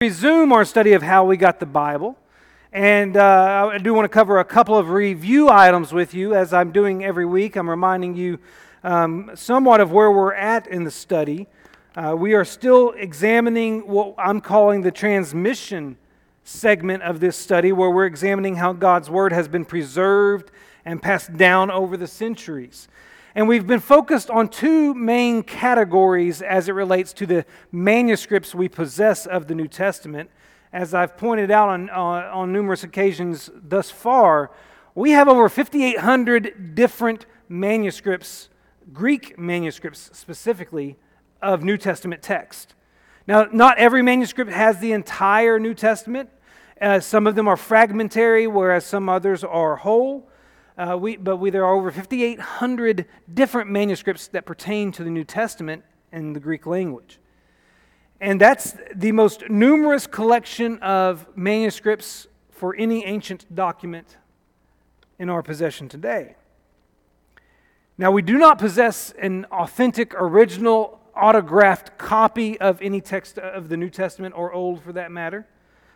resume our study of how we got the Bible. And uh, I do want to cover a couple of review items with you as I'm doing every week. I'm reminding you um, somewhat of where we're at in the study. Uh, we are still examining what I'm calling the transmission segment of this study, where we're examining how God's Word has been preserved and passed down over the centuries. And we've been focused on two main categories as it relates to the manuscripts we possess of the New Testament. As I've pointed out on, uh, on numerous occasions thus far, we have over 5,800 different manuscripts, Greek manuscripts specifically, of New Testament text. Now, not every manuscript has the entire New Testament. Uh, some of them are fragmentary, whereas some others are whole. Uh, we, but we, there are over 5,800 different manuscripts that pertain to the New Testament in the Greek language. And that's the most numerous collection of manuscripts for any ancient document in our possession today. Now, we do not possess an authentic, original, autographed copy of any text of the New Testament or Old for that matter.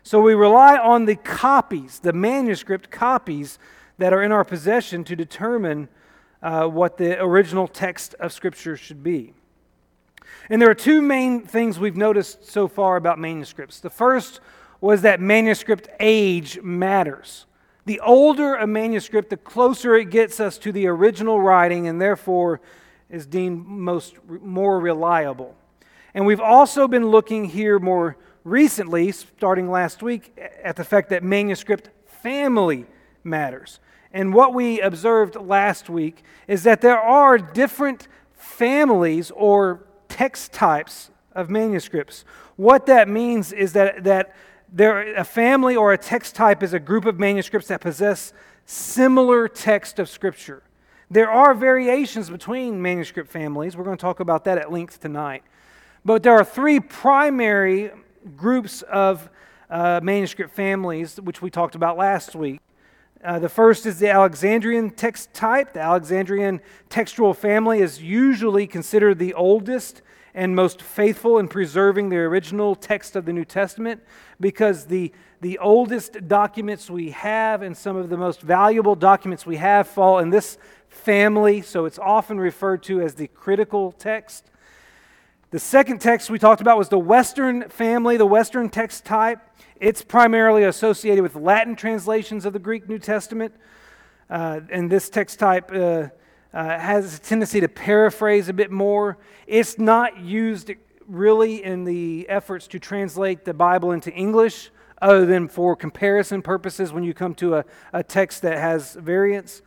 So we rely on the copies, the manuscript copies that are in our possession to determine uh, what the original text of Scripture should be. And there are two main things we've noticed so far about manuscripts. The first was that manuscript age matters. The older a manuscript, the closer it gets us to the original writing, and therefore is deemed most more reliable. And we've also been looking here more recently, starting last week, at the fact that manuscript family matters. And what we observed last week is that there are different families or text types of manuscripts. What that means is that, that there, a family or a text type is a group of manuscripts that possess similar text of Scripture. There are variations between manuscript families. We're going to talk about that at length tonight. But there are three primary groups of uh, manuscript families, which we talked about last week. Uh, the first is the Alexandrian text type. The Alexandrian textual family is usually considered the oldest and most faithful in preserving the original text of the New Testament because the, the oldest documents we have and some of the most valuable documents we have fall in this family, so it's often referred to as the critical text. The second text we talked about was the Western family, the Western text type. It's primarily associated with Latin translations of the Greek New Testament. Uh, and this text type uh, uh, has a tendency to paraphrase a bit more. It's not used really in the efforts to translate the Bible into English, other than for comparison purposes when you come to a, a text that has variants.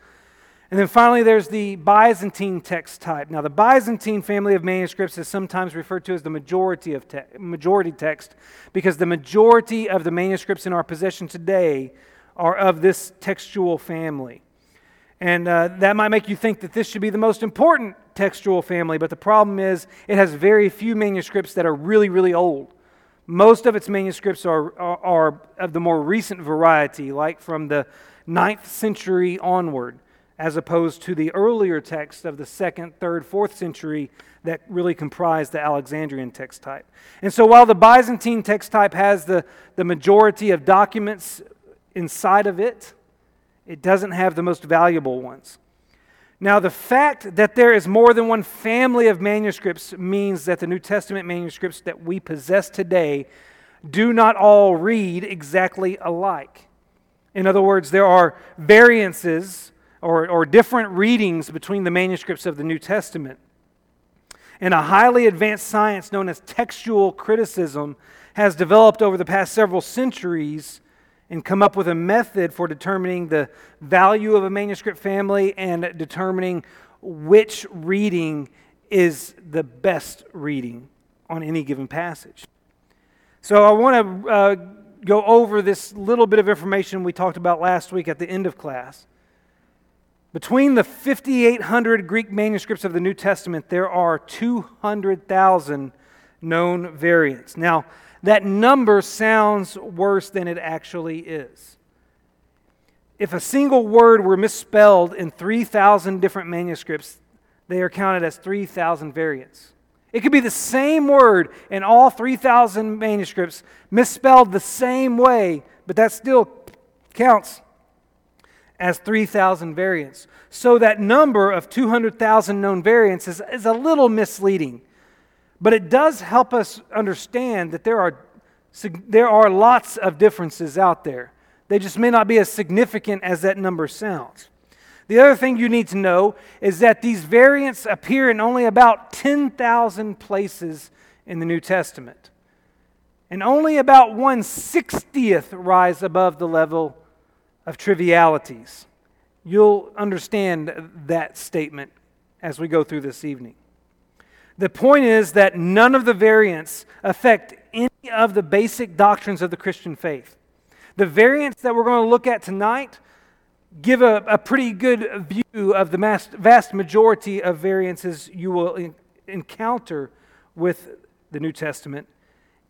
And then finally, there's the Byzantine text type. Now, the Byzantine family of manuscripts is sometimes referred to as the majority, of te- majority text because the majority of the manuscripts in our possession today are of this textual family. And uh, that might make you think that this should be the most important textual family, but the problem is it has very few manuscripts that are really, really old. Most of its manuscripts are, are, are of the more recent variety, like from the 9th century onward as opposed to the earlier texts of the second, third, fourth century that really comprised the Alexandrian text type. And so while the Byzantine text type has the, the majority of documents inside of it, it doesn't have the most valuable ones. Now, the fact that there is more than one family of manuscripts means that the New Testament manuscripts that we possess today do not all read exactly alike. In other words, there are variances or, or different readings between the manuscripts of the New Testament. And a highly advanced science known as textual criticism has developed over the past several centuries and come up with a method for determining the value of a manuscript family and determining which reading is the best reading on any given passage. So I want to uh, go over this little bit of information we talked about last week at the end of class. Between the 5,800 Greek manuscripts of the New Testament, there are 200,000 known variants. Now, that number sounds worse than it actually is. If a single word were misspelled in 3,000 different manuscripts, they are counted as 3,000 variants. It could be the same word in all 3,000 manuscripts, misspelled the same way, but that still counts as 3,000 variants. So that number of 200,000 known variants is, is a little misleading. But it does help us understand that there are, there are lots of differences out there. They just may not be as significant as that number sounds. The other thing you need to know is that these variants appear in only about 10,000 places in the New Testament. And only about 1 60th rise above the level of trivialities. You'll understand that statement as we go through this evening. The point is that none of the variants affect any of the basic doctrines of the Christian faith. The variants that we're going to look at tonight give a, a pretty good view of the mass, vast majority of variances you will in, encounter with the New Testament,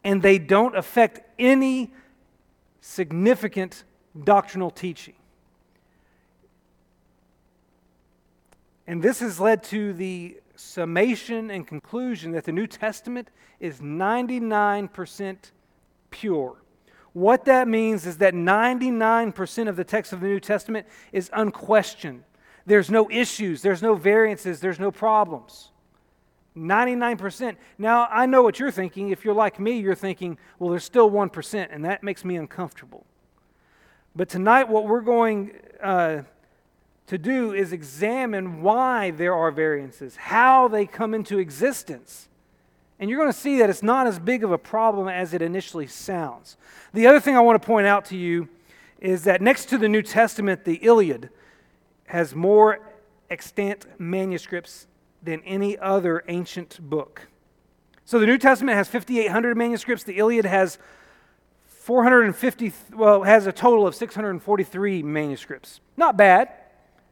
and they don't affect any significant doctrinal teaching. And this has led to the summation and conclusion that the New Testament is 99% pure. What that means is that 99% of the text of the New Testament is unquestioned. There's no issues, there's no variances, there's no problems. 99%. Now, I know what you're thinking. If you're like me, you're thinking, well, there's still 1%, and that makes me uncomfortable. But tonight, what we're going uh, to do is examine why there are variances, how they come into existence. And you're going to see that it's not as big of a problem as it initially sounds. The other thing I want to point out to you is that next to the New Testament, the Iliad has more extant manuscripts than any other ancient book. So the New Testament has 5,800 manuscripts, the Iliad has 450, well, has a total of 643 manuscripts. Not bad,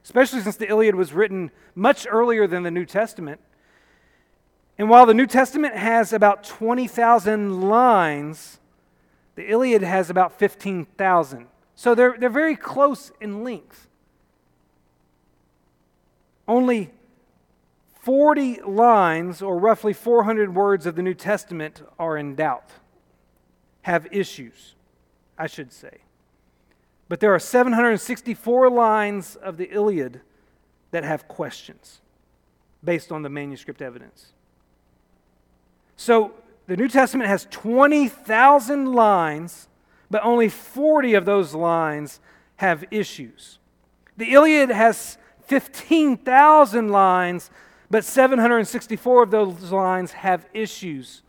especially since the Iliad was written much earlier than the New Testament. And while the New Testament has about 20,000 lines, the Iliad has about 15,000. So they're, they're very close in length. Only 40 lines, or roughly 400 words of the New Testament, are in doubt have issues, I should say. But there are 764 lines of the Iliad that have questions based on the manuscript evidence. So the New Testament has 20,000 lines, but only 40 of those lines have issues. The Iliad has 15,000 lines, but 764 of those lines have issues.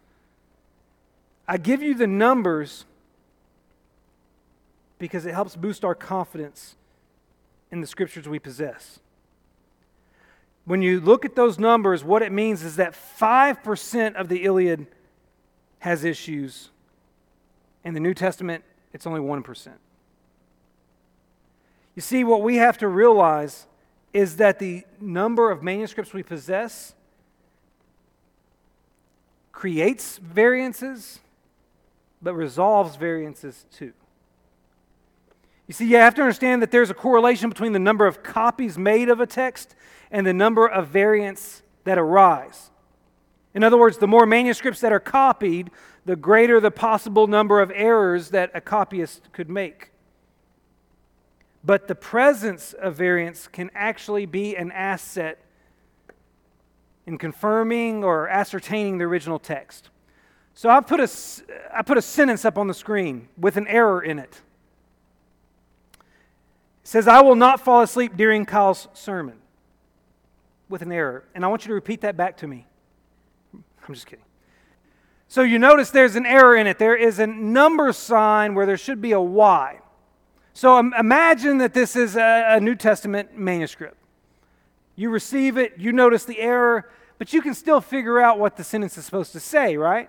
I give you the numbers because it helps boost our confidence in the scriptures we possess. When you look at those numbers, what it means is that 5% of the Iliad has issues. In the New Testament, it's only 1%. You see, what we have to realize is that the number of manuscripts we possess creates variances but resolves variances too. You see, you have to understand that there's a correlation between the number of copies made of a text and the number of variants that arise. In other words, the more manuscripts that are copied, the greater the possible number of errors that a copyist could make. But the presence of variants can actually be an asset in confirming or ascertaining the original text. So I put, a, I put a sentence up on the screen with an error in it. It says, I will not fall asleep during Kyle's sermon with an error. And I want you to repeat that back to me. I'm just kidding. So you notice there's an error in it. There is a number sign where there should be a Y. So imagine that this is a, a New Testament manuscript. You receive it, you notice the error, but you can still figure out what the sentence is supposed to say, right?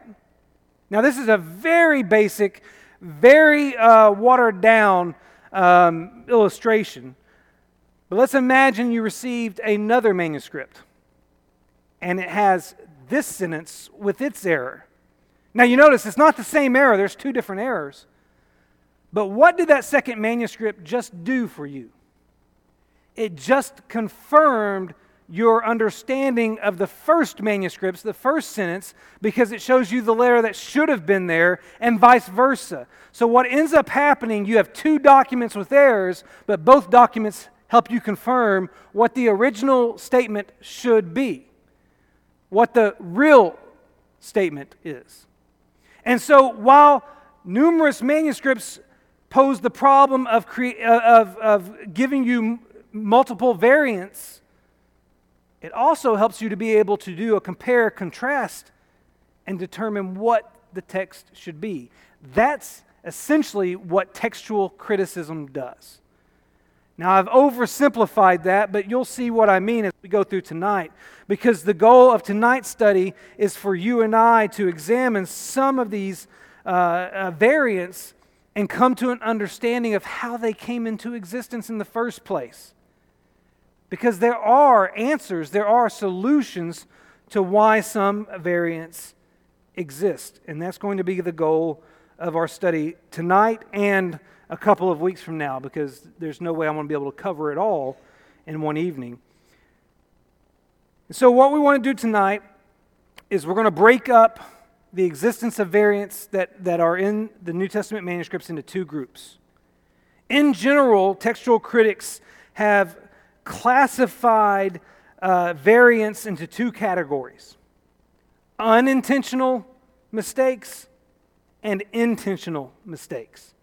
Now, this is a very basic, very uh, watered down um, illustration. But let's imagine you received another manuscript and it has this sentence with its error. Now, you notice it's not the same error, there's two different errors. But what did that second manuscript just do for you? It just confirmed your understanding of the first manuscripts, the first sentence, because it shows you the letter that should have been there, and vice versa. So, what ends up happening, you have two documents with errors, but both documents help you confirm what the original statement should be, what the real statement is. And so, while numerous manuscripts pose the problem of, cre- uh, of, of giving you multiple variants, it also helps you to be able to do a compare contrast and determine what the text should be. That's essentially what textual criticism does. Now, I've oversimplified that, but you'll see what I mean as we go through tonight. Because the goal of tonight's study is for you and I to examine some of these uh, uh, variants and come to an understanding of how they came into existence in the first place. Because there are answers, there are solutions to why some variants exist. And that's going to be the goal of our study tonight and a couple of weeks from now, because there's no way I'm going to be able to cover it all in one evening. So, what we want to do tonight is we're going to break up the existence of variants that, that are in the New Testament manuscripts into two groups. In general, textual critics have classified uh, variants into two categories unintentional mistakes and intentional mistakes.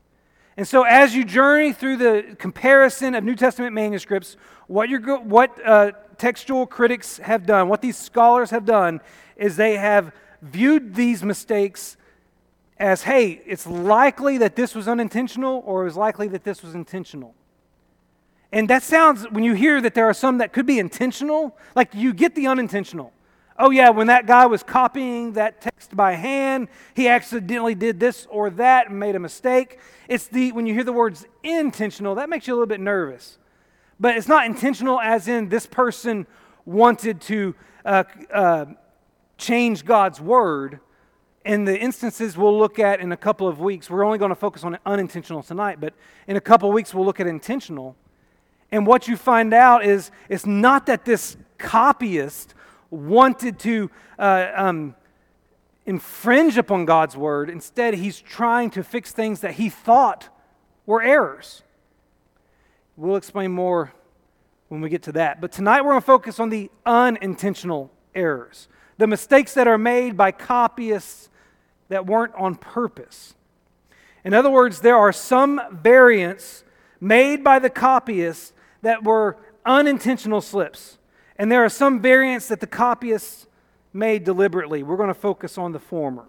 And so, as you journey through the comparison of New Testament manuscripts, what, go- what uh, textual critics have done, what these scholars have done, is they have viewed these mistakes as hey, it's likely that this was unintentional, or it was likely that this was intentional. And that sounds, when you hear that there are some that could be intentional, like you get the unintentional. Oh, yeah, when that guy was copying that text by hand, he accidentally did this or that and made a mistake. It's the, when you hear the words intentional, that makes you a little bit nervous. But it's not intentional as in this person wanted to uh, uh, change God's word. In the instances we'll look at in a couple of weeks, we're only going to focus on unintentional tonight, but in a couple of weeks we'll look at intentional. And what you find out is it's not that this copyist wanted to uh, um, infringe upon God's word. Instead, he's trying to fix things that he thought were errors. We'll explain more when we get to that. But tonight we're going to focus on the unintentional errors, the mistakes that are made by copyists that weren't on purpose. In other words, there are some variants made by the copyists that were unintentional slips. And there are some variants that the copyists made deliberately. We're going to focus on the former.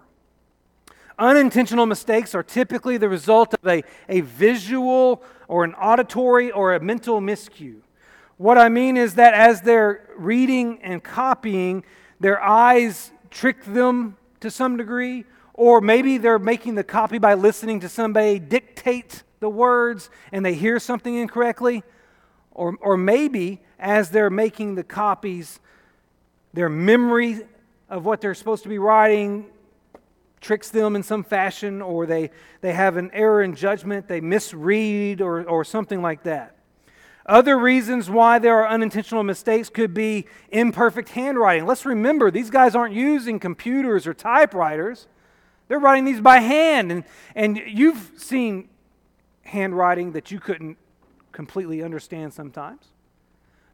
Unintentional mistakes are typically the result of a, a visual or an auditory or a mental miscue. What I mean is that as they're reading and copying, their eyes trick them to some degree, or maybe they're making the copy by listening to somebody dictate the words and they hear something incorrectly. Or, or maybe as they're making the copies, their memory of what they're supposed to be writing tricks them in some fashion, or they, they have an error in judgment, they misread, or, or something like that. Other reasons why there are unintentional mistakes could be imperfect handwriting. Let's remember, these guys aren't using computers or typewriters. They're writing these by hand. And, and you've seen handwriting that you couldn't completely understand sometimes.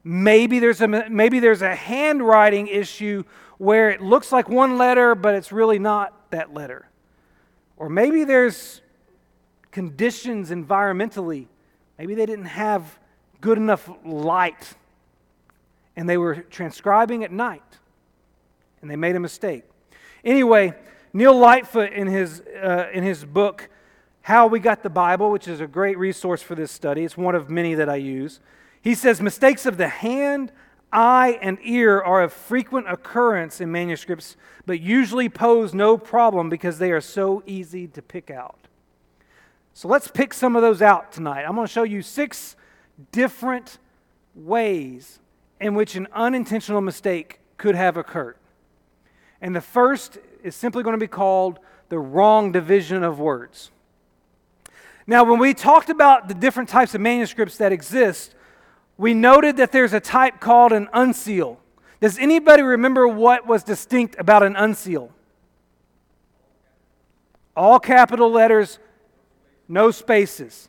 Maybe there's a, maybe there's a handwriting issue where it looks like one letter, but it's really not that letter. Or maybe there's conditions environmentally. Maybe they didn't have good enough light and they were transcribing at night and they made a mistake. Anyway, Neil Lightfoot, in his, uh, in his book, how We Got the Bible, which is a great resource for this study. It's one of many that I use. He says mistakes of the hand, eye, and ear are of frequent occurrence in manuscripts, but usually pose no problem because they are so easy to pick out. So let's pick some of those out tonight. I'm going to show you six different ways in which an unintentional mistake could have occurred. And the first is simply going to be called the wrong division of words. Now, when we talked about the different types of manuscripts that exist, we noted that there's a type called an uncial. Does anybody remember what was distinct about an uncial? All capital letters, no spaces.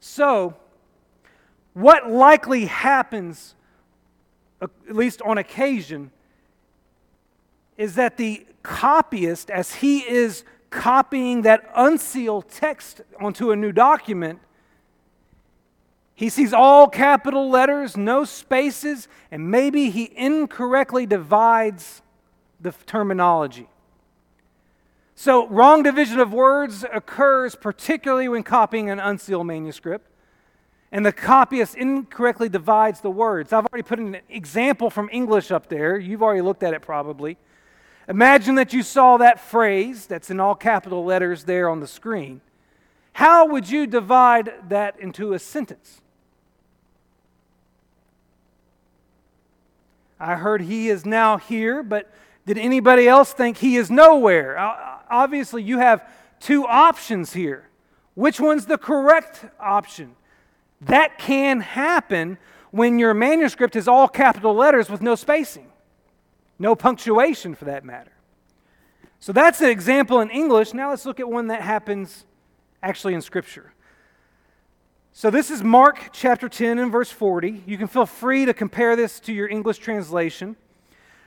So, what likely happens, uh, at least on occasion, is that the copyist, as he is copying that unsealed text onto a new document, he sees all capital letters, no spaces, and maybe he incorrectly divides the terminology. So, wrong division of words occurs particularly when copying an unsealed manuscript, and the copyist incorrectly divides the words. I've already put an example from English up there. You've already looked at it probably. Imagine that you saw that phrase that's in all capital letters there on the screen. How would you divide that into a sentence? I heard he is now here, but did anybody else think he is nowhere? Obviously, you have two options here. Which one's the correct option? That can happen when your manuscript is all capital letters with no spacing, no punctuation for that matter. So that's an example in English. Now let's look at one that happens actually in Scripture. So this is Mark chapter 10 and verse 40. You can feel free to compare this to your English translation.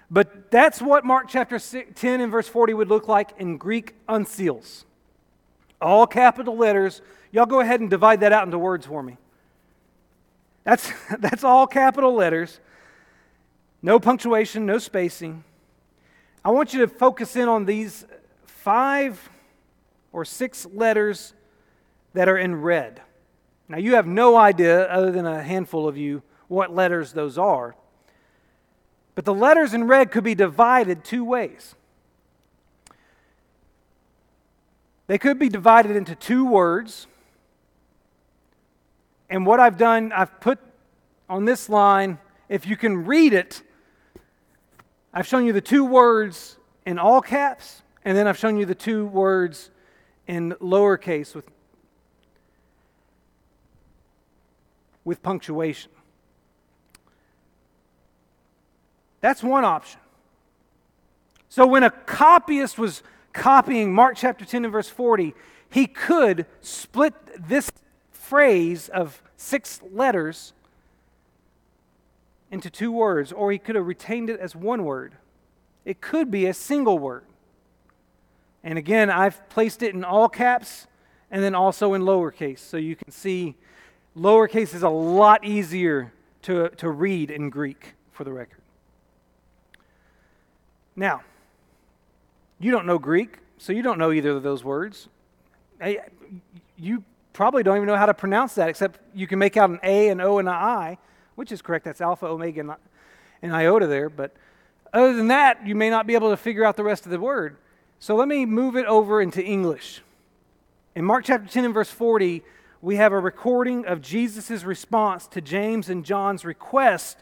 But that's what Mark chapter 10 and verse 40 would look like in Greek uncials. All capital letters. Y'all go ahead and divide that out into words for me. That's, that's all capital letters. No punctuation, no spacing. I want you to focus in on these five or six letters that are in red. Now, you have no idea, other than a handful of you, what letters those are. But the letters in red could be divided two ways. They could be divided into two words. And what I've done, I've put on this line, if you can read it, I've shown you the two words in all caps, and then I've shown you the two words in lowercase with, with punctuation. That's one option. So when a copyist was copying Mark chapter 10 and verse 40, he could split this phrase of six letters into two words, or he could have retained it as one word. It could be a single word. And again, I've placed it in all caps and then also in lowercase, so you can see lowercase is a lot easier to, to read in Greek, for the record. Now, you don't know Greek, so you don't know either of those words. You probably don't even know how to pronounce that, except you can make out an A, an O, and an I which is correct. That's alpha, omega, and iota there. But other than that, you may not be able to figure out the rest of the word. So let me move it over into English. In Mark chapter 10 and verse 40, we have a recording of Jesus' response to James and John's request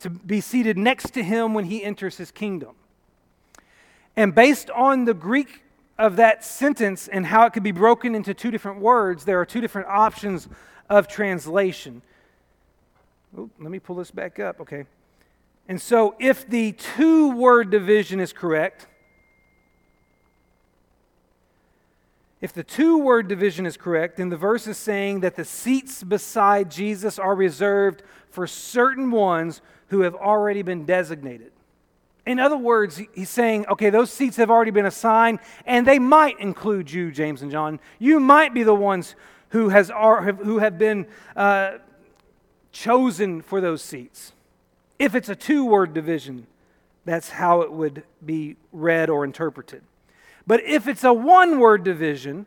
to be seated next to him when he enters his kingdom. And based on the Greek of that sentence and how it could be broken into two different words, there are two different options of translation. Ooh, let me pull this back up. Okay. And so, if the two word division is correct, if the two word division is correct, then the verse is saying that the seats beside Jesus are reserved for certain ones who have already been designated. In other words, he's saying, okay, those seats have already been assigned, and they might include you, James and John. You might be the ones who, has, who have been uh, chosen for those seats. If it's a two word division, that's how it would be read or interpreted. But if it's a one word division,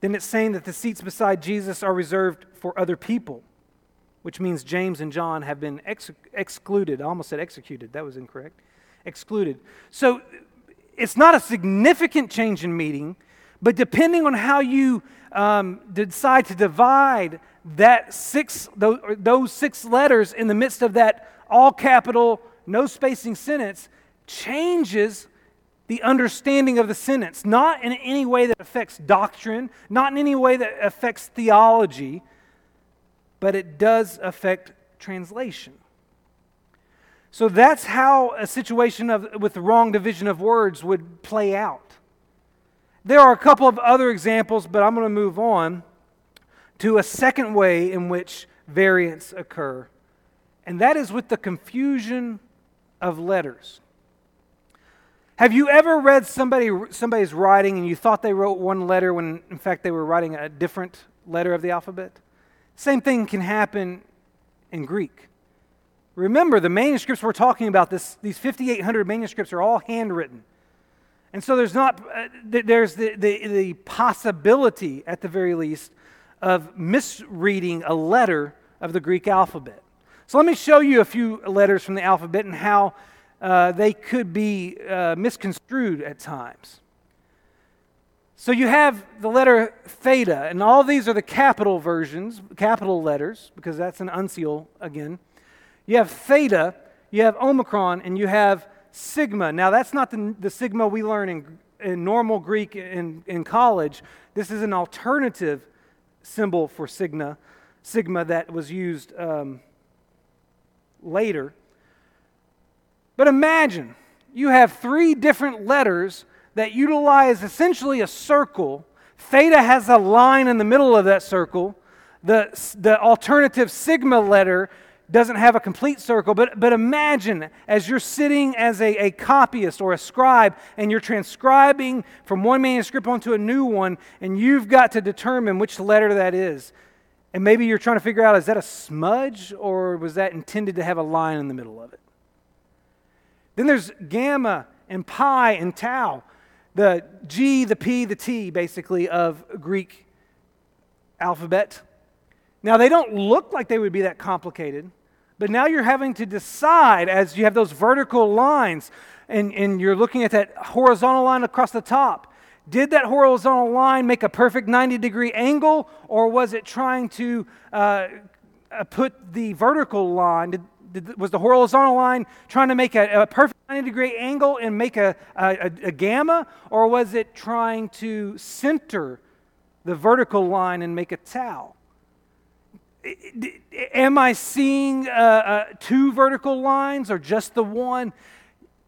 then it's saying that the seats beside Jesus are reserved for other people, which means James and John have been ex- excluded. I almost said executed, that was incorrect. Excluded. So it's not a significant change in meaning, but depending on how you um, decide to divide that six, those six letters in the midst of that all capital, no spacing sentence changes the understanding of the sentence, not in any way that affects doctrine, not in any way that affects theology, but it does affect translation. So that's how a situation of, with the wrong division of words would play out. There are a couple of other examples, but I'm going to move on to a second way in which variants occur, and that is with the confusion of letters. Have you ever read somebody, somebody's writing and you thought they wrote one letter when in fact they were writing a different letter of the alphabet? Same thing can happen in Greek. Remember, the manuscripts we're talking about, this, these 5,800 manuscripts are all handwritten. And so there's not, uh, there's the, the, the possibility, at the very least, of misreading a letter of the Greek alphabet. So let me show you a few letters from the alphabet and how uh, they could be uh, misconstrued at times. So you have the letter theta, and all these are the capital versions, capital letters, because that's an uncial again. You have theta, you have omicron, and you have sigma. Now, that's not the, the sigma we learn in, in normal Greek in, in college. This is an alternative symbol for sigma, sigma that was used um, later. But imagine you have three different letters that utilize essentially a circle. Theta has a line in the middle of that circle. The, the alternative sigma letter doesn't have a complete circle, but, but imagine as you're sitting as a, a copyist or a scribe and you're transcribing from one manuscript onto a new one, and you've got to determine which letter that is. And maybe you're trying to figure out is that a smudge or was that intended to have a line in the middle of it? Then there's gamma and pi and tau, the G, the P, the T, basically, of Greek alphabet. Now, they don't look like they would be that complicated, but now you're having to decide as you have those vertical lines and, and you're looking at that horizontal line across the top. Did that horizontal line make a perfect 90 degree angle, or was it trying to uh, uh put the vertical line? Did, was the horizontal line trying to make a, a perfect 90 degree angle and make a, a, a, gamma, or was it trying to center the vertical line and make a tau? Am I seeing uh, uh, two vertical lines or just the one?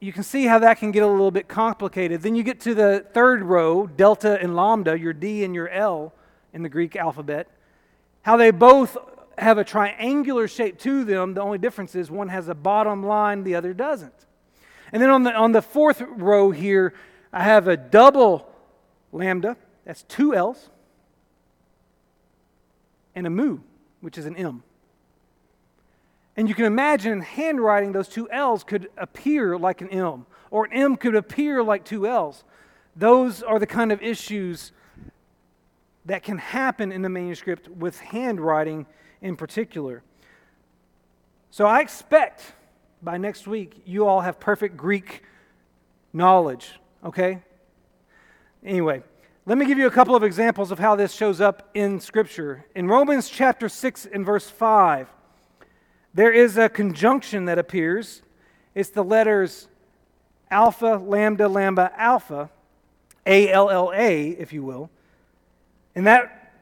You can see how that can get a little bit complicated. Then you get to the third row, delta and lambda, your D and your L in the Greek alphabet, how they both have a triangular shape to them. The only difference is one has a bottom line, the other doesn't. And then on the, on the fourth row here, I have a double lambda, that's two L's, and a mu, which is an M. And you can imagine in handwriting, those two L's could appear like an M, or an M could appear like two L's. Those are the kind of issues that can happen in the manuscript with handwriting in particular. So I expect by next week you all have perfect Greek knowledge, okay? Anyway, let me give you a couple of examples of how this shows up in Scripture. In Romans chapter 6 and verse 5, there is a conjunction that appears. It's the letters alpha, lambda, lambda, alpha, A L L A, if you will. And that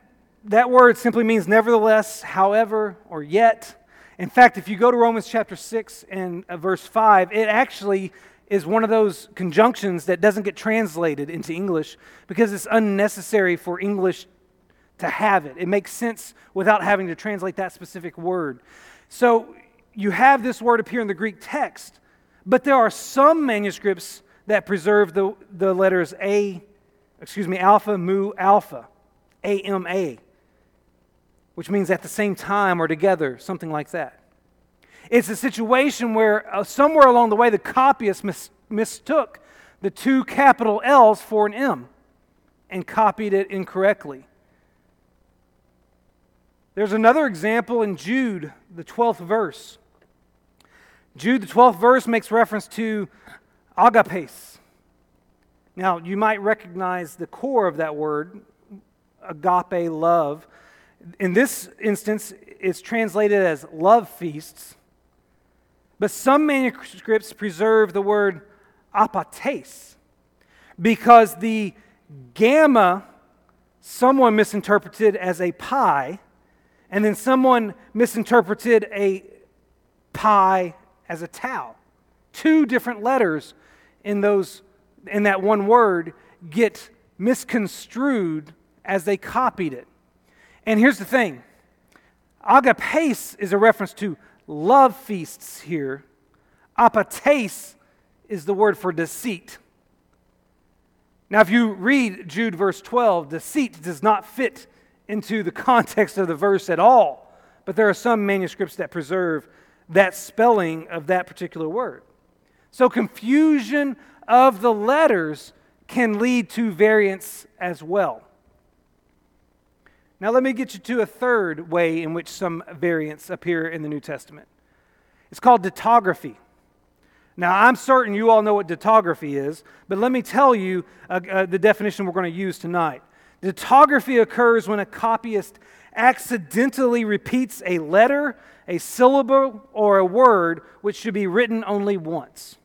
that word simply means nevertheless, however, or yet. In fact, if you go to Romans chapter 6 and uh, verse 5, it actually is one of those conjunctions that doesn't get translated into English because it's unnecessary for English to have it. It makes sense without having to translate that specific word. So you have this word appear in the Greek text, but there are some manuscripts that preserve the, the letters A, excuse me, alpha, mu, alpha, A M A which means at the same time or together, something like that. It's a situation where uh, somewhere along the way the copyist mis- mistook the two capital L's for an M and copied it incorrectly. There's another example in Jude, the 12th verse. Jude, the 12th verse, makes reference to agapes. Now, you might recognize the core of that word, agape, love. In this instance, it's translated as love feasts, but some manuscripts preserve the word apates because the gamma someone misinterpreted as a pi And then someone misinterpreted a pi as a tau. Two different letters in those in that one word get misconstrued as they copied it. And here's the thing. Agapes is a reference to love feasts here. Apates is the word for deceit. Now, if you read Jude verse 12, deceit does not fit into the context of the verse at all. But there are some manuscripts that preserve that spelling of that particular word. So, confusion of the letters can lead to variance as well. Now, let me get you to a third way in which some variants appear in the New Testament. It's called dittography. Now, I'm certain you all know what dittography is, but let me tell you uh, uh, the definition we're going to use tonight. Dittography occurs when a copyist accidentally repeats a letter, a syllable, or a word which should be written only once.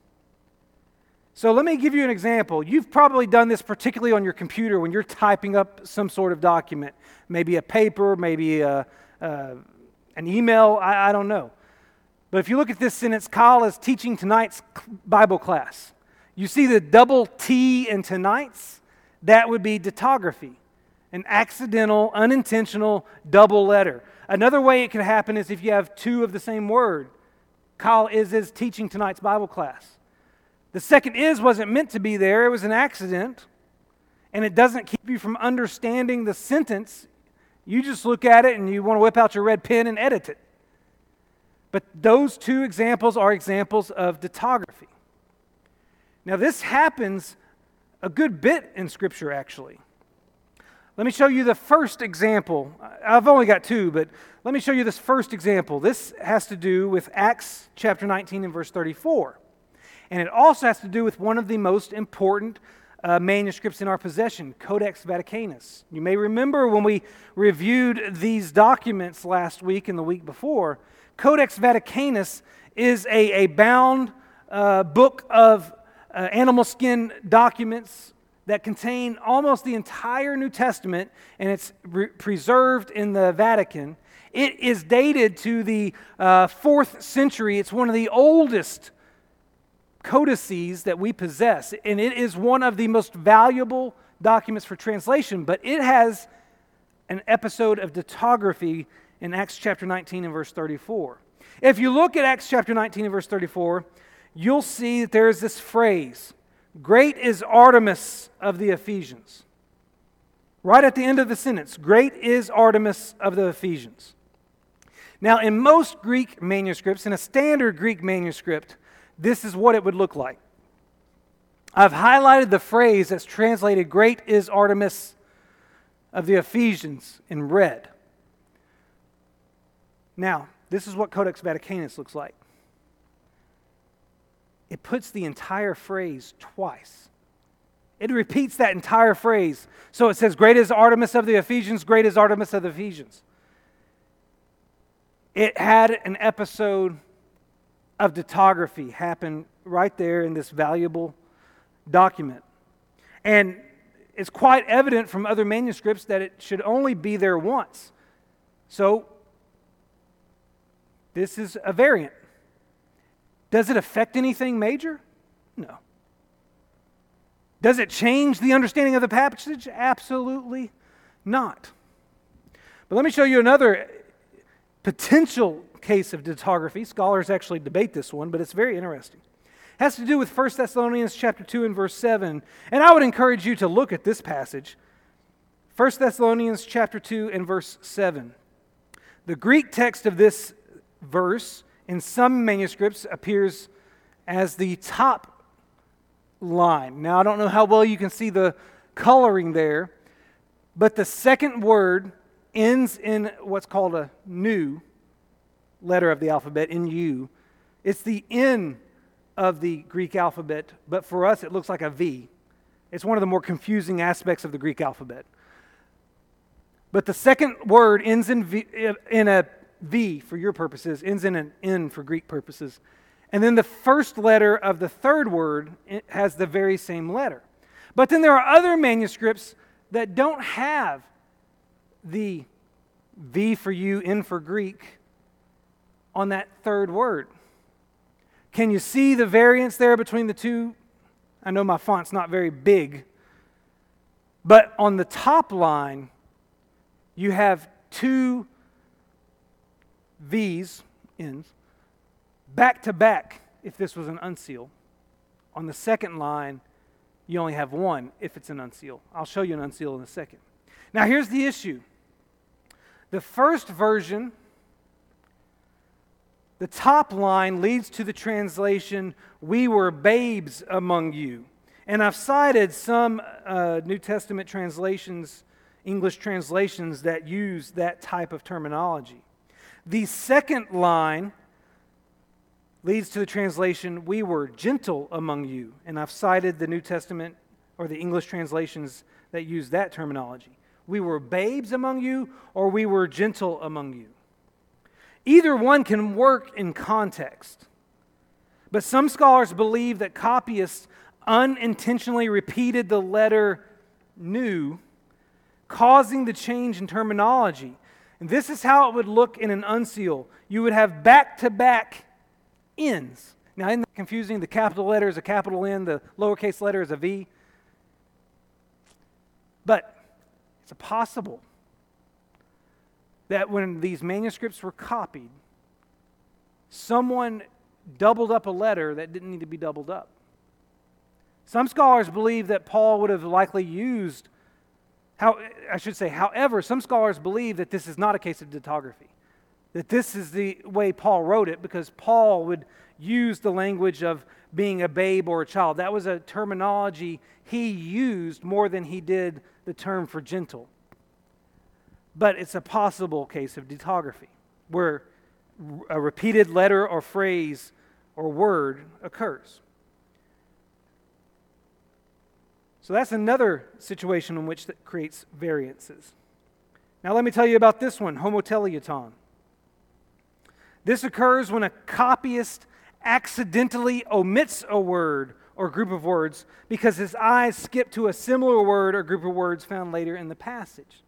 So let me give you an example. You've probably done this particularly on your computer when you're typing up some sort of document, maybe a paper, maybe a, an email, I, I don't know. But if you look at this sentence, Kyle is teaching tonight's Bible class. You see the double T in tonight's? That would be dittography, an accidental, unintentional double letter. Another way it could happen is if you have two of the same word. Kyle is, is teaching tonight's Bible class. The second is wasn't meant to be there, it was an accident. And it doesn't keep you from understanding the sentence. You just look at it and you want to whip out your red pen and edit it. But those two examples are examples of dittography. Now, this happens a good bit in Scripture, actually. Let me show you the first example. I've only got two, but let me show you this first example. This has to do with Acts chapter 19 and verse 34. And it also has to do with one of the most important uh, manuscripts in our possession, Codex Vaticanus. You may remember when we reviewed these documents last week and the week before, Codex Vaticanus is a, a bound uh, book of uh, animal skin documents that contain almost the entire New Testament, and it's re- preserved in the Vatican. It is dated to the uh, fourth century. It's one of the oldest codices that we possess, and it is one of the most valuable documents for translation, but it has an episode of dittography in Acts chapter 19 and verse 34. If you look at Acts chapter 19 and verse 34, you'll see that there is this phrase Great is Artemis of the Ephesians. Right at the end of the sentence, Great is Artemis of the Ephesians. Now, in most Greek manuscripts, in a standard Greek manuscript, this is what it would look like. I've highlighted the phrase that's translated, Great is Artemis of the Ephesians, in red. Now, this is what Codex Vaticanus looks like. It puts the entire phrase twice. It repeats that entire phrase. So it says, Great is Artemis of the Ephesians, great is Artemis of the Ephesians. It had an episode of dittography happen right there in this valuable document. And it's quite evident from other manuscripts that it should only be there once. So this is a variant. Does it affect anything major? No. Does it change the understanding of the passage? Absolutely not. But let me show you another potential case of dittography. Scholars actually debate this one, but it's very interesting. It has to do with 1 Thessalonians chapter 2 and verse 7. And I would encourage you to look at this passage. 1 Thessalonians chapter 2 and verse 7. The Greek text of this verse in some manuscripts appears as the top line. Now, I don't know how well you can see the coloring there, but the second word ends in what's called a nu letter of the alphabet, in U. It's the N of the Greek alphabet, but for us it looks like a V. It's one of the more confusing aspects of the Greek alphabet. But the second word ends in, v, uh, in a V for your purposes, ends in an N for Greek purposes. And then the first letter of the third word has the very same letter. But then there are other manuscripts that don't have the V for you, N for Greek, on that third word. Can you see the variance there between the two? I know my font's not very big, but on the top line, you have two V's, ends, back to back if this was an uncial. On the second line, you only have one if it's an uncial. I'll show you an uncial in a second. Now, here's the issue the first version, the top line leads to the translation, We were babes among you. And I've cited some uh, New Testament translations, English translations, that use that type of terminology. The second line leads to the translation, We were gentle among you. And I've cited the New Testament or the English translations that use that terminology. We were babes among you, or we were gentle among you. Either one can work in context. But some scholars believe that copyists unintentionally repeated the letter nu, causing the change in terminology. And this is how it would look in an uncial. You would have back to back N's. Now, isn't that confusing? The capital letter is a capital N, the lowercase letter is a V. But it's possible that when these manuscripts were copied, someone doubled up a letter that didn't need to be doubled up. Some scholars believe that Paul would have likely used, how, I should say, however, some scholars believe that this is not a case of dittography that this is the way Paul wrote it because Paul would use the language of being a babe or a child. That was a terminology he used more than he did the term for gentle. But it's a possible case of dittography where a repeated letter or phrase or word occurs. So that's another situation in which that creates variances. Now let me tell you about this one, homoteleuton. This occurs when a copyist accidentally omits a word or group of words because his eyes skip to a similar word or group of words found later in the passage.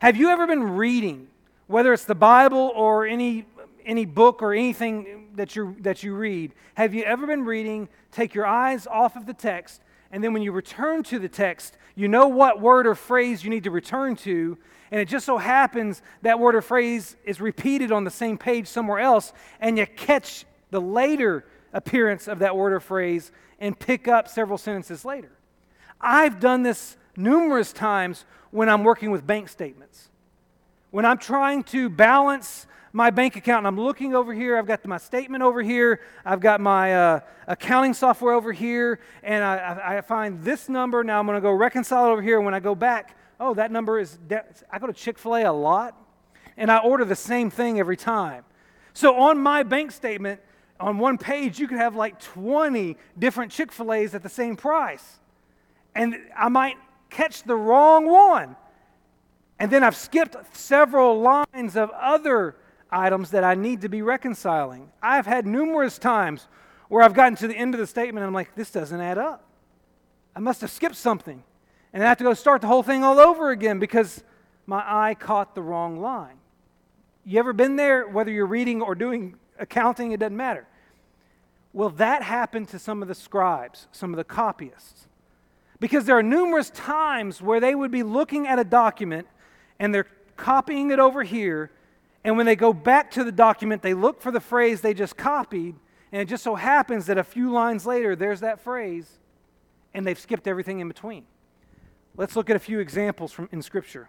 Have you ever been reading, whether it's the Bible or any, any book or anything that, you that you read, have you ever been reading, take your eyes off of the text, and then when you return to the text, you know what word or phrase you need to return to, and it just so happens that word or phrase is repeated on the same page somewhere else, and you catch the later appearance of that word or phrase and pick up several sentences later. I've done this numerous times when I'm working with bank statements. When I'm trying to balance my bank account and I'm looking over here, I've got my statement over here, I've got my uh, accounting software over here, and I, I find this number. Now I'm going to go reconcile it over here. When I go back, oh, that number is, de- I go to Chick fil A a lot, and I order the same thing every time. So on my bank statement, on one page, you could have like 20 different Chick fil A's at the same price. And I might catch the wrong one. And then I've skipped several lines of other items that I need to be reconciling. I've had numerous times where I've gotten to the end of the statement and I'm like, this doesn't add up. I must have skipped something and I have to go start the whole thing all over again because my eye caught the wrong line. You ever been there, whether you're reading or doing accounting, it doesn't matter. Well, that happened to some of the scribes, some of the copyists. Because there are numerous times where they would be looking at a document and they're copying it over here, and when they go back to the document, they look for the phrase they just copied, and it just so happens that a few lines later, there's that phrase, and they've skipped everything in between. Let's look at a few examples from in Scripture.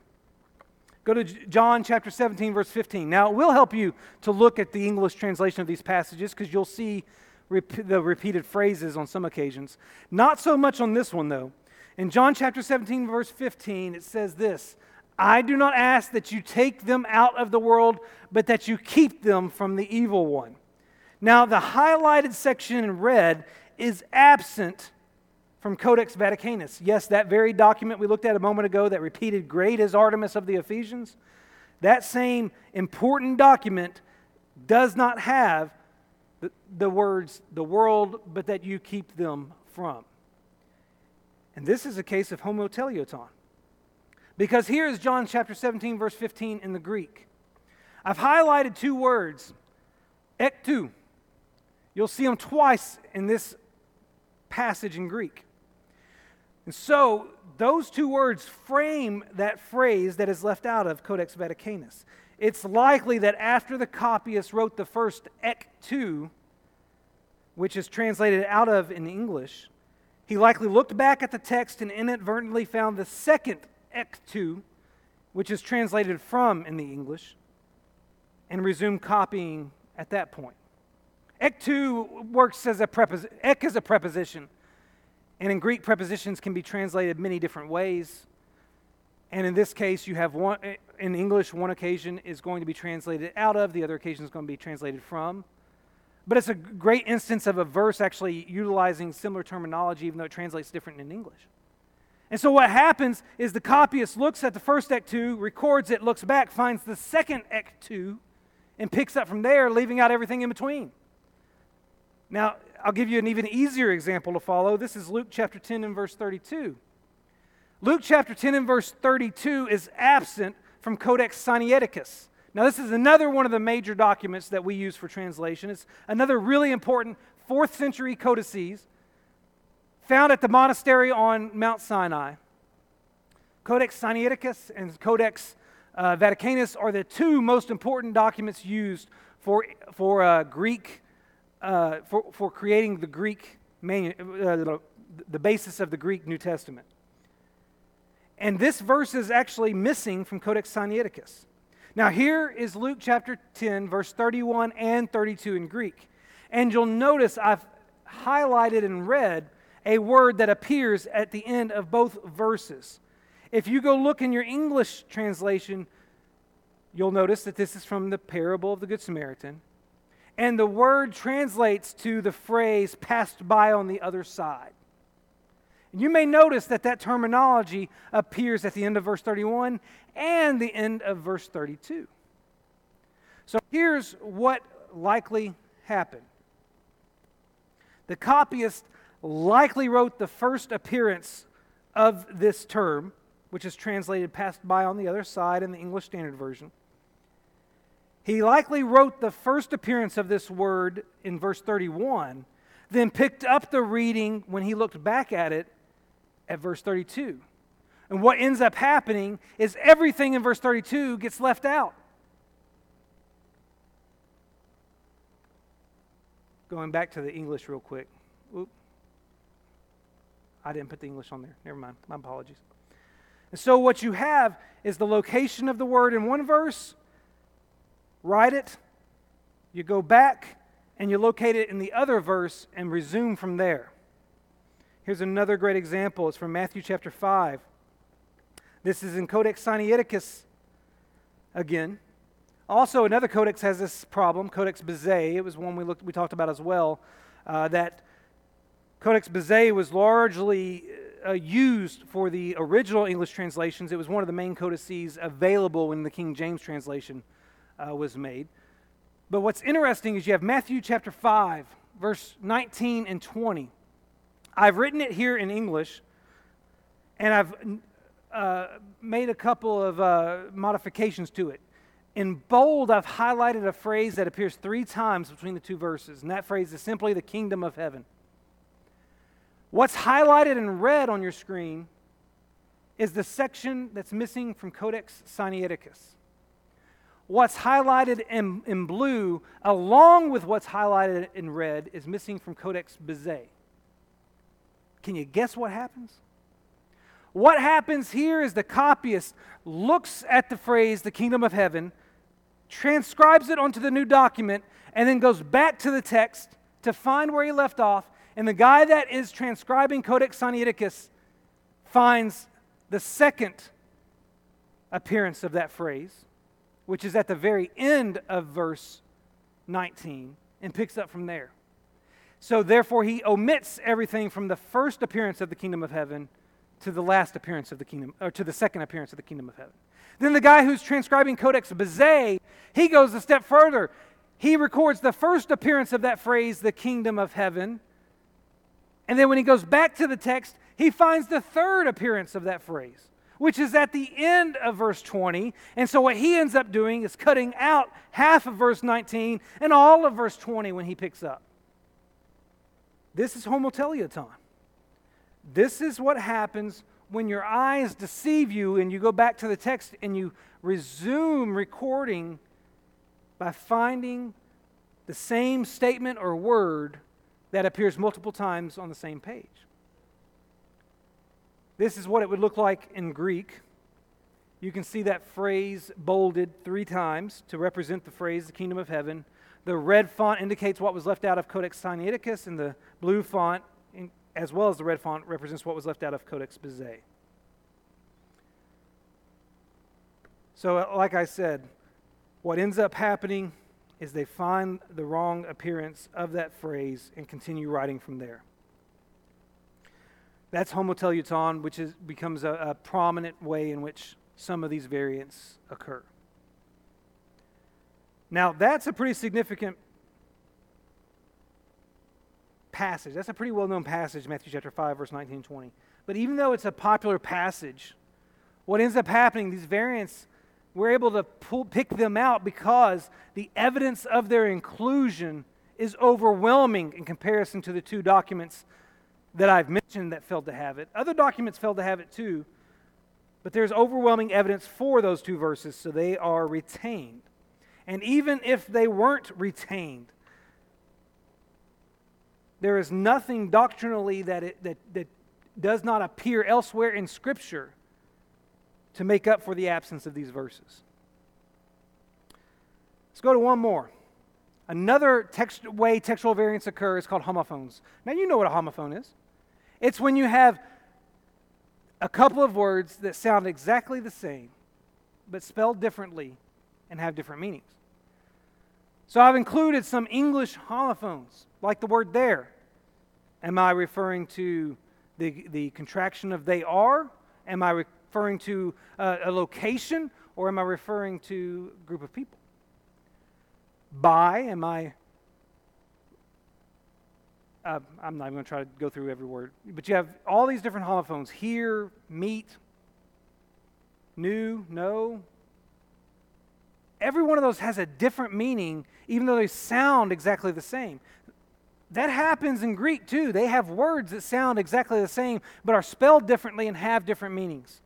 Go to John chapter 17, verse 15. Now, it will help you to look at the English translation of these passages because you'll see rep- the repeated phrases on some occasions. Not so much on this one, though. In John chapter 17, verse 15, it says this I do not ask that you take them out of the world, but that you keep them from the evil one. Now, the highlighted section in red is absent from Codex Vaticanus. Yes, that very document we looked at a moment ago that repeated, Great is Artemis of the Ephesians. That same important document does not have the, words, the world, but that you keep them from. And this is a case of homoteleuton. Because here is John chapter 17, verse 15 in the Greek. I've highlighted two words, ektu. You'll see them twice in this passage in Greek. And so, those two words frame that phrase that is left out of Codex Vaticanus. It's likely that after the copyist wrote the first ek tou, which is translated out of in English, he likely looked back at the text and inadvertently found the second ek tou, which is translated from in the English, and resumed copying at that point. Ek tou works as a preposition. Ek is a preposition. And in Greek, prepositions can be translated many different ways. And in this case, you have one, in English, one occasion is going to be translated out of, the other occasion is going to be translated from. But it's a great instance of a verse actually utilizing similar terminology, even though it translates different in English. And so what happens is the copyist looks at the first Ek tou, records it, looks back, finds the second Ek tou, and picks up from there, leaving out everything in between. Now, I'll give you an even easier example to follow. This is Luke chapter 10 and verse 32. Luke chapter 10 and verse 32 is absent from Codex Sinaiticus. Now, this is another one of the major documents that we use for translation. It's another really important fourth century codices found at the monastery on Mount Sinai. Codex Sinaiticus and Codex uh, Vaticanus are the two most important documents used for, for uh, Greek, uh, for, for creating the Greek, manu- uh, the basis of the Greek New Testament. And this verse is actually missing from Codex Sinaiticus. Now, here is Luke chapter 10, verse 31 and 32 in Greek. And you'll notice I've highlighted and read a word that appears at the end of both verses. If you go look in your English translation, you'll notice that this is from the parable of the Good Samaritan. And the word translates to the phrase passed by on the other side. You may notice that that terminology appears at the end of verse 31 and the end of verse 32. So here's what likely happened the copyist likely wrote the first appearance of this term, which is translated passed by on the other side in the English Standard Version. He likely wrote the first appearance of this word in verse 31, then picked up the reading when he looked back at it at verse 32. And what ends up happening is everything in verse 32 gets left out. Going back to the English real quick. Oop. I didn't put the English on there. Never mind. My apologies. And so what you have is the location of the word in one verse, write it, you go back, and you locate it in the other verse and resume from there. Here's another great example. It's from Matthew chapter 5. This is in Codex Sinaiticus again. Also, another codex has this problem, Codex Bezae. It was one we, looked, we talked about as well. Uh, that Codex Bezae was largely uh, used for the original English translations. It was one of the main codices available when the King James translation uh, was made. But what's interesting is you have Matthew chapter 5, verse 19 and 20. I've written it here in English, and I've uh, made a couple of uh, modifications to it. In bold, I've highlighted a phrase that appears three times between the two verses, and that phrase is simply the kingdom of heaven. What's highlighted in red on your screen is the section that's missing from Codex Sinaiticus. What's highlighted in, in blue, along with what's highlighted in red, is missing from Codex Bezae. Can you guess what happens? What happens here is the copyist looks at the phrase, the kingdom of heaven, transcribes it onto the new document, and then goes back to the text to find where he left off. And the guy that is transcribing Codex Sinaiticus finds the second appearance of that phrase, which is at the very end of verse 19, and picks up from there. So therefore, he omits everything from the first appearance of the kingdom of heaven to the last appearance of the kingdom, or to the second appearance of the kingdom of heaven. Then the guy who's transcribing Codex Bezae, he goes a step further. He records the first appearance of that phrase, the kingdom of heaven. And then when he goes back to the text, he finds the third appearance of that phrase, which is at the end of verse 20. And so what he ends up doing is cutting out half of verse 19 and all of verse 20 when he picks up. This is homoteleuton. This is what happens when your eyes deceive you and you go back to the text and you resume recording by finding the same statement or word that appears multiple times on the same page. This is what it would look like in Greek. You can see that phrase bolded three times to represent the phrase the kingdom of heaven. The red font indicates what was left out of Codex Sinaiticus, and the blue font, as well as the red font, represents what was left out of Codex Bezae. So, uh, like I said, what ends up happening is they find the wrong appearance of that phrase and continue writing from there. That's homoteleuton, which is, becomes a, a prominent way in which some of these variants occur. Now, that's a pretty significant passage. That's a pretty well known passage, Matthew chapter 5, verse 19 and 20. But even though it's a popular passage, what ends up happening, these variants, we're able to pull, pick them out because the evidence of their inclusion is overwhelming in comparison to the two documents that I've mentioned that failed to have it. Other documents failed to have it too, but there's overwhelming evidence for those two verses, so they are retained. And even if they weren't retained, there is nothing doctrinally that, it, that, that does not appear elsewhere in Scripture to make up for the absence of these verses. Let's go to one more. Another text, way textual variants occur is called homophones. Now, you know what a homophone is. It's when you have a couple of words that sound exactly the same, but spelled differently and have different meanings. So I've included some English homophones, like the word there. Am I referring to the, the contraction of they are? Am I referring to a, a location? Or am I referring to a group of people? By, am I uh, I'm not even going to try to go through every word, but you have all these different homophones here, meet, new, no. Every one of those has a different meaning, even though they sound exactly the same. That happens in Greek too. They have words that sound exactly the same, but are spelled differently and have different meanings.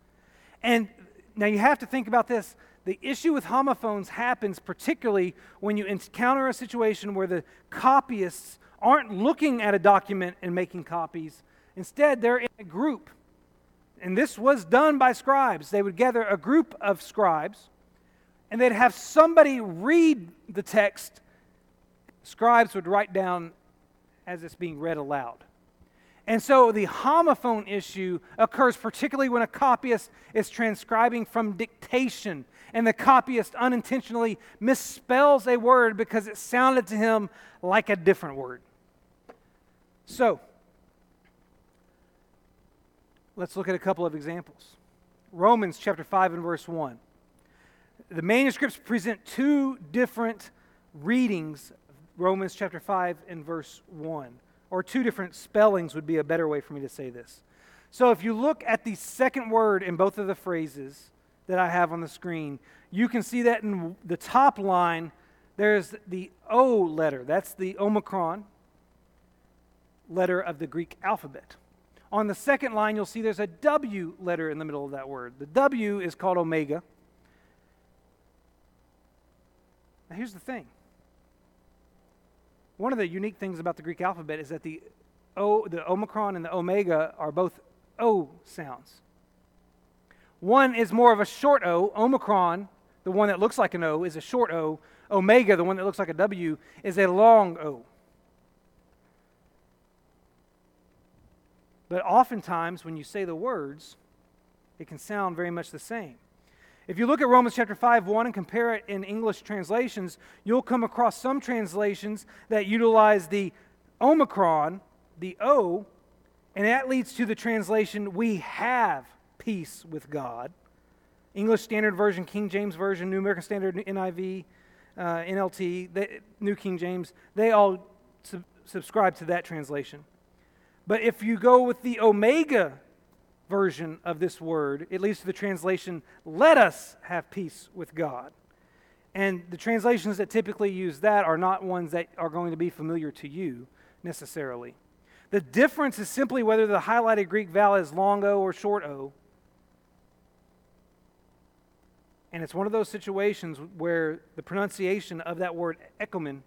And now you have to think about this. The issue with homophones happens particularly when you encounter a situation where the copyists aren't looking at a document and making copies. Instead, they're in a group. And this was done by scribes. They would gather a group of scribes and they'd have somebody read the text. Scribes would write down as it's being read aloud. And so the homophone issue occurs particularly when a copyist is transcribing from dictation and the copyist unintentionally misspells a word because it sounded to him like a different word. So, let's look at a couple of examples. Romans chapter 5 and verse 1. The manuscripts present two different readings Romans chapter 5 and verse 1, or two different spellings would be a better way for me to say this. So if you look at the second word in both of the phrases that I have on the screen, you can see that in the top line, there's the O letter. That's the Omicron letter of the Greek alphabet. On the second line, you'll see there's a W letter in the middle of that word. The W is called omega. Now, here's the thing one of the unique things about the Greek alphabet is that the O, the omicron and the omega are both O sounds. One is more of a short O. Omicron, the one that looks like an O, is a short O. Omega, the one that looks like a W, is a long O. But oftentimes, when you say the words, it can sound very much the same. If you look at Romans chapter 5, 1 and compare it in English translations, you'll come across some translations that utilize the Omicron, the O, and that leads to the translation, we have peace with God. English Standard Version, King James Version, New American Standard, NIV, uh, NLT, New King James, they all sub- subscribe to that translation. But if you go with the Omega version of this word, it leads to the translation, let us have peace with God. And the translations that typically use that are not ones that are going to be familiar to you necessarily. The difference is simply whether the highlighted Greek vowel is long O or short O. And it's one of those situations where the pronunciation of that word echomen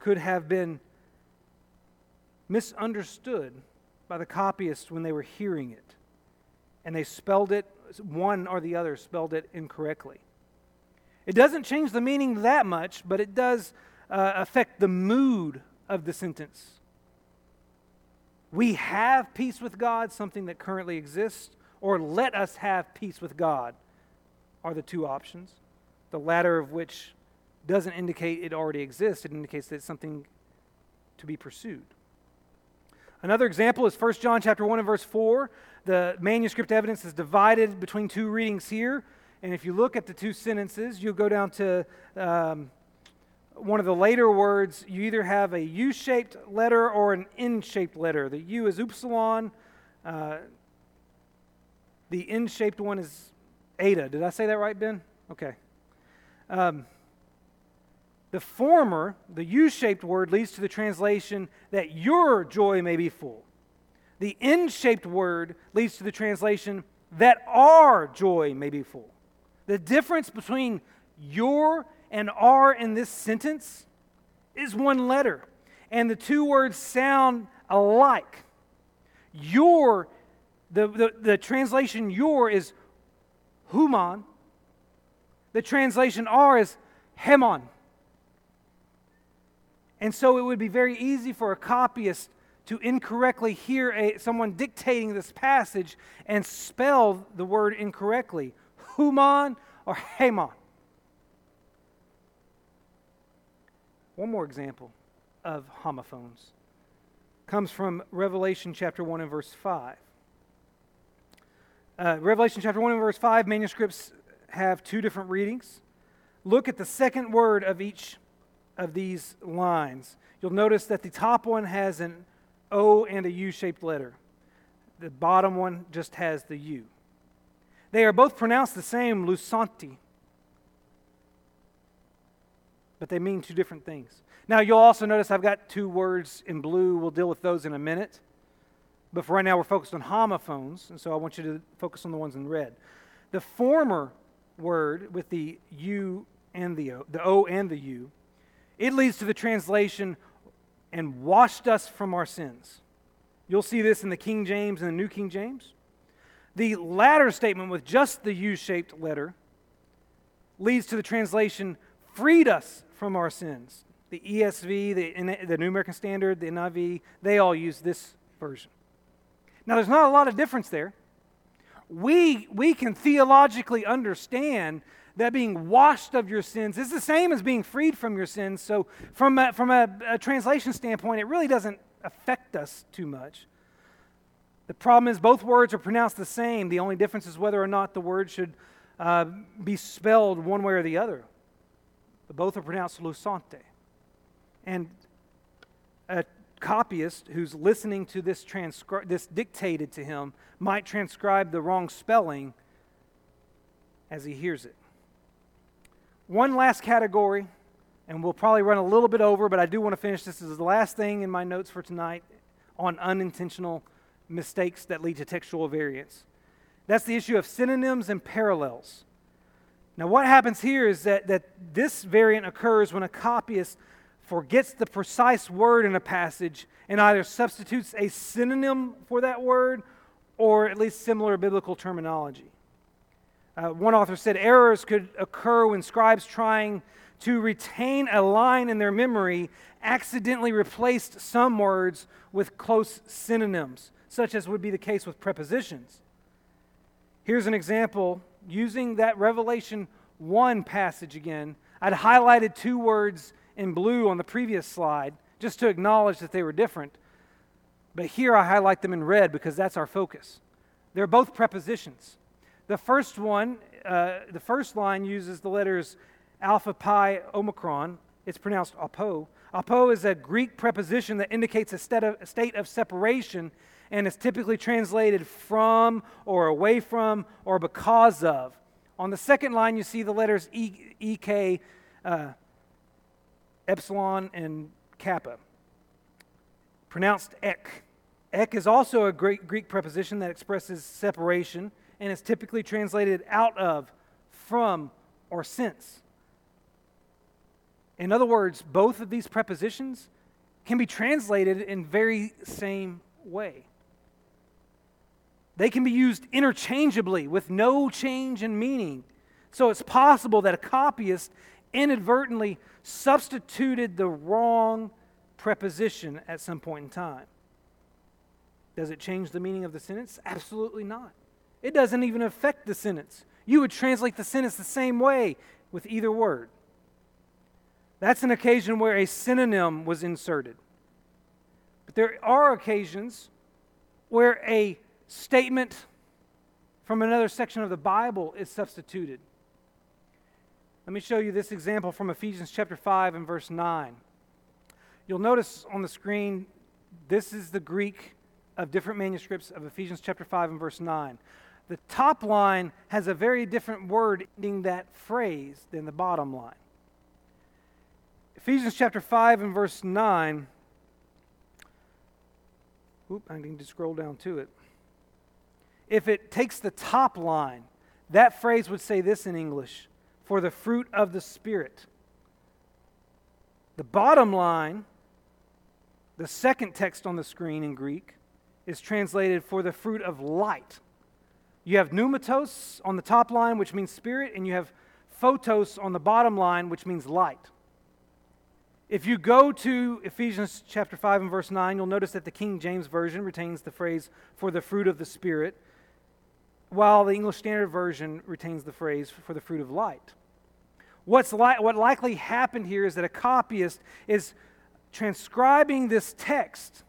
could have been misunderstood by the copyists when they were hearing it. And they spelled it, one or the other spelled it incorrectly. It doesn't change the meaning that much, but it does uh, affect the mood of the sentence. We have peace with God, something that currently exists, or let us have peace with God are the two options. The latter of which doesn't indicate it already exists, it indicates that it's something to be pursued. Another example is 1 John chapter 1 and verse 4. The manuscript evidence is divided between two readings here. And if you look at the two sentences, you'll go down to um, one of the later words. You either have a U shaped letter or an N shaped letter. The U is upsilon, uh, the N shaped one is eta. Did I say that right, Ben? Okay. Um, the former, the U shaped word, leads to the translation that your joy may be full. The N shaped word leads to the translation that our joy may be full. The difference between your and our in this sentence is one letter, and the two words sound alike. Your, the, the, the translation your is human. The translation our is hemon. And so it would be very easy for a copyist to incorrectly hear a, someone dictating this passage and spell the word incorrectly human or Haman. One more example of homophones comes from Revelation chapter 1 and verse 5. Uh, Revelation chapter 1 and verse 5 manuscripts have two different readings. Look at the second word of each of these lines, you'll notice that the top one has an O and a U shaped letter. The bottom one just has the U. They are both pronounced the same, lusanti, but they mean two different things. Now, you'll also notice I've got two words in blue. We'll deal with those in a minute. But for right now, we're focused on homophones, and so I want you to focus on the ones in red. The former word with the U and the O, the O and the U, it leads to the translation, and washed us from our sins. You'll see this in the King James and the New King James. The latter statement with just the U shaped letter leads to the translation, freed us from our sins. The ESV, the, New American Standard, the NIV, they all use this version. Now, there's not a lot of difference there. We, we can theologically understand that being washed of your sins is the same as being freed from your sins. So, from a, from a, a translation standpoint, it really doesn't affect us too much. The problem is both words are pronounced the same. The only difference is whether or not the word should uh, be spelled one way or the other. But both are pronounced lusante. And a copyist who's listening to this, transcri- this dictated to him might transcribe the wrong spelling as he hears it. One last category, and we'll probably run a little bit over, but I do want to finish. This is the last thing in my notes for tonight on unintentional mistakes that lead to textual variance. That's the issue of synonyms and parallels. Now, what happens here is that, that this variant occurs when a copyist forgets the precise word in a passage and either substitutes a synonym for that word or at least similar biblical terminology. Uh, one author said errors could occur when scribes trying to retain a line in their memory accidentally replaced some words with close synonyms, such as would be the case with prepositions. Here's an example using that Revelation 1 passage again. I'd highlighted two words in blue on the previous slide just to acknowledge that they were different. But here I highlight them in red because that's our focus. They're both prepositions. The first one, uh, the first line uses the letters alpha, pi, omicron. It's pronounced apo. Apo is a Greek preposition that indicates a state of, a state of separation and is typically translated from or away from or because of. On the second line, you see the letters e, EK, uh, epsilon, and kappa, pronounced ek. Ek is also a Greek, Greek preposition that expresses separation and is typically translated out of, from, or since. In other words, both of these prepositions can be translated in very same way. They can be used interchangeably with no change in meaning. So it's possible that a copyist inadvertently substituted the wrong preposition at some point in time. Does it change the meaning of the sentence? Absolutely not. It doesn't even affect the sentence. You would translate the sentence the same way with either word. That's an occasion where a synonym was inserted. But there are occasions where a statement from another section of the Bible is substituted. Let me show you this example from Ephesians chapter 5 and verse 9. You'll notice on the screen, this is the Greek of different manuscripts of Ephesians chapter 5 and verse 9. The top line has a very different word ending that phrase than the bottom line. Ephesians chapter 5 and verse 9. Oop, I need to scroll down to it. If it takes the top line, that phrase would say this in English for the fruit of the Spirit. The bottom line, the second text on the screen in Greek, is translated for the fruit of light. You have pneumatos on the top line, which means spirit, and you have photos on the bottom line, which means light. If you go to Ephesians chapter 5 and verse 9, you'll notice that the King James Version retains the phrase for the fruit of the Spirit, while the English Standard Version retains the phrase for the fruit of light. What's li- what likely happened here is that a copyist is transcribing this text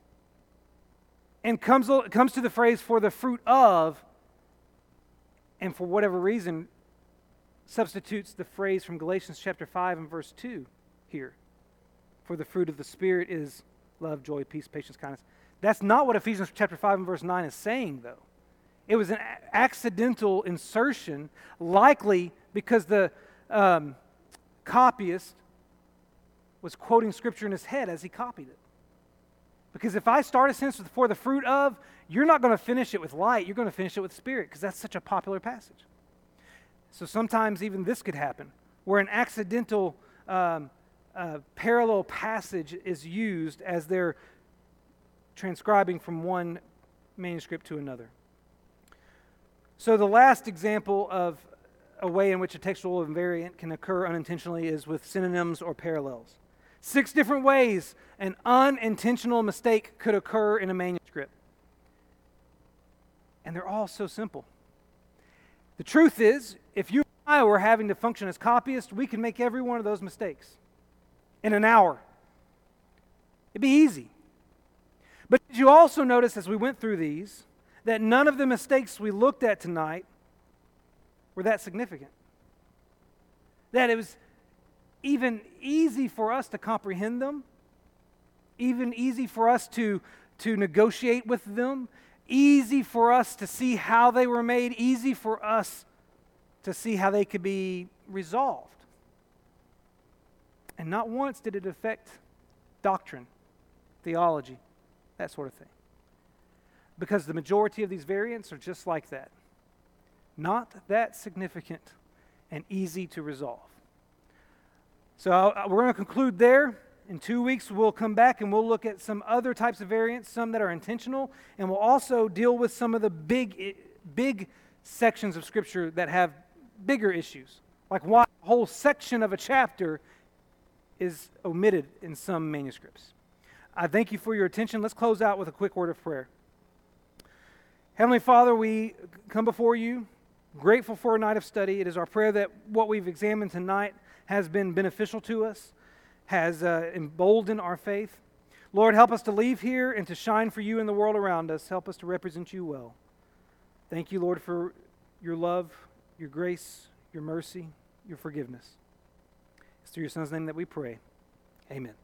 and comes, comes to the phrase for the fruit of, and for whatever reason, substitutes the phrase from Galatians chapter 5 and verse 2 here. For the fruit of the Spirit is love, joy, peace, patience, kindness. That's not what Ephesians chapter 5 and verse 9 is saying, though. It was an accidental insertion, likely because the um, copyist was quoting scripture in his head as he copied it. Because if I start a sentence with for the fruit of, you're not going to finish it with light, you're going to finish it with spirit, because that's such a popular passage. So sometimes even this could happen, where an accidental um, uh, parallel passage is used as they're transcribing from one manuscript to another. So, the last example of a way in which a textual invariant can occur unintentionally is with synonyms or parallels. Six different ways an unintentional mistake could occur in a manuscript. And they're all so simple. The truth is, if you and I were having to function as copyists, we could make every one of those mistakes in an hour. It'd be easy. But did you also notice as we went through these that none of the mistakes we looked at tonight were that significant? That it was even easy for us to comprehend them, even easy for us to, to negotiate with them, easy for us to see how they were made, easy for us to see how they could be resolved. And not once did it affect doctrine, theology, that sort of thing. Because the majority of these variants are just like that. Not that significant and easy to resolve. So uh, we're going to conclude there. In two weeks, we'll come back and we'll look at some other types of variants, some that are intentional, and we'll also deal with some of the big, big sections of Scripture that have bigger issues, like why a whole section of a chapter is omitted in some manuscripts. I thank you for your attention. Let's close out with a quick word of prayer. Heavenly Father, we come before you grateful for a night of study. It is our prayer that what we've examined tonight has been beneficial to us, has uh, emboldened our faith. Lord, help us to leave here and to shine for you in the world around us. Help us to represent you well. Thank you, Lord, for your love, your grace, your mercy, your forgiveness. It's through your Son's name that we pray. Amen.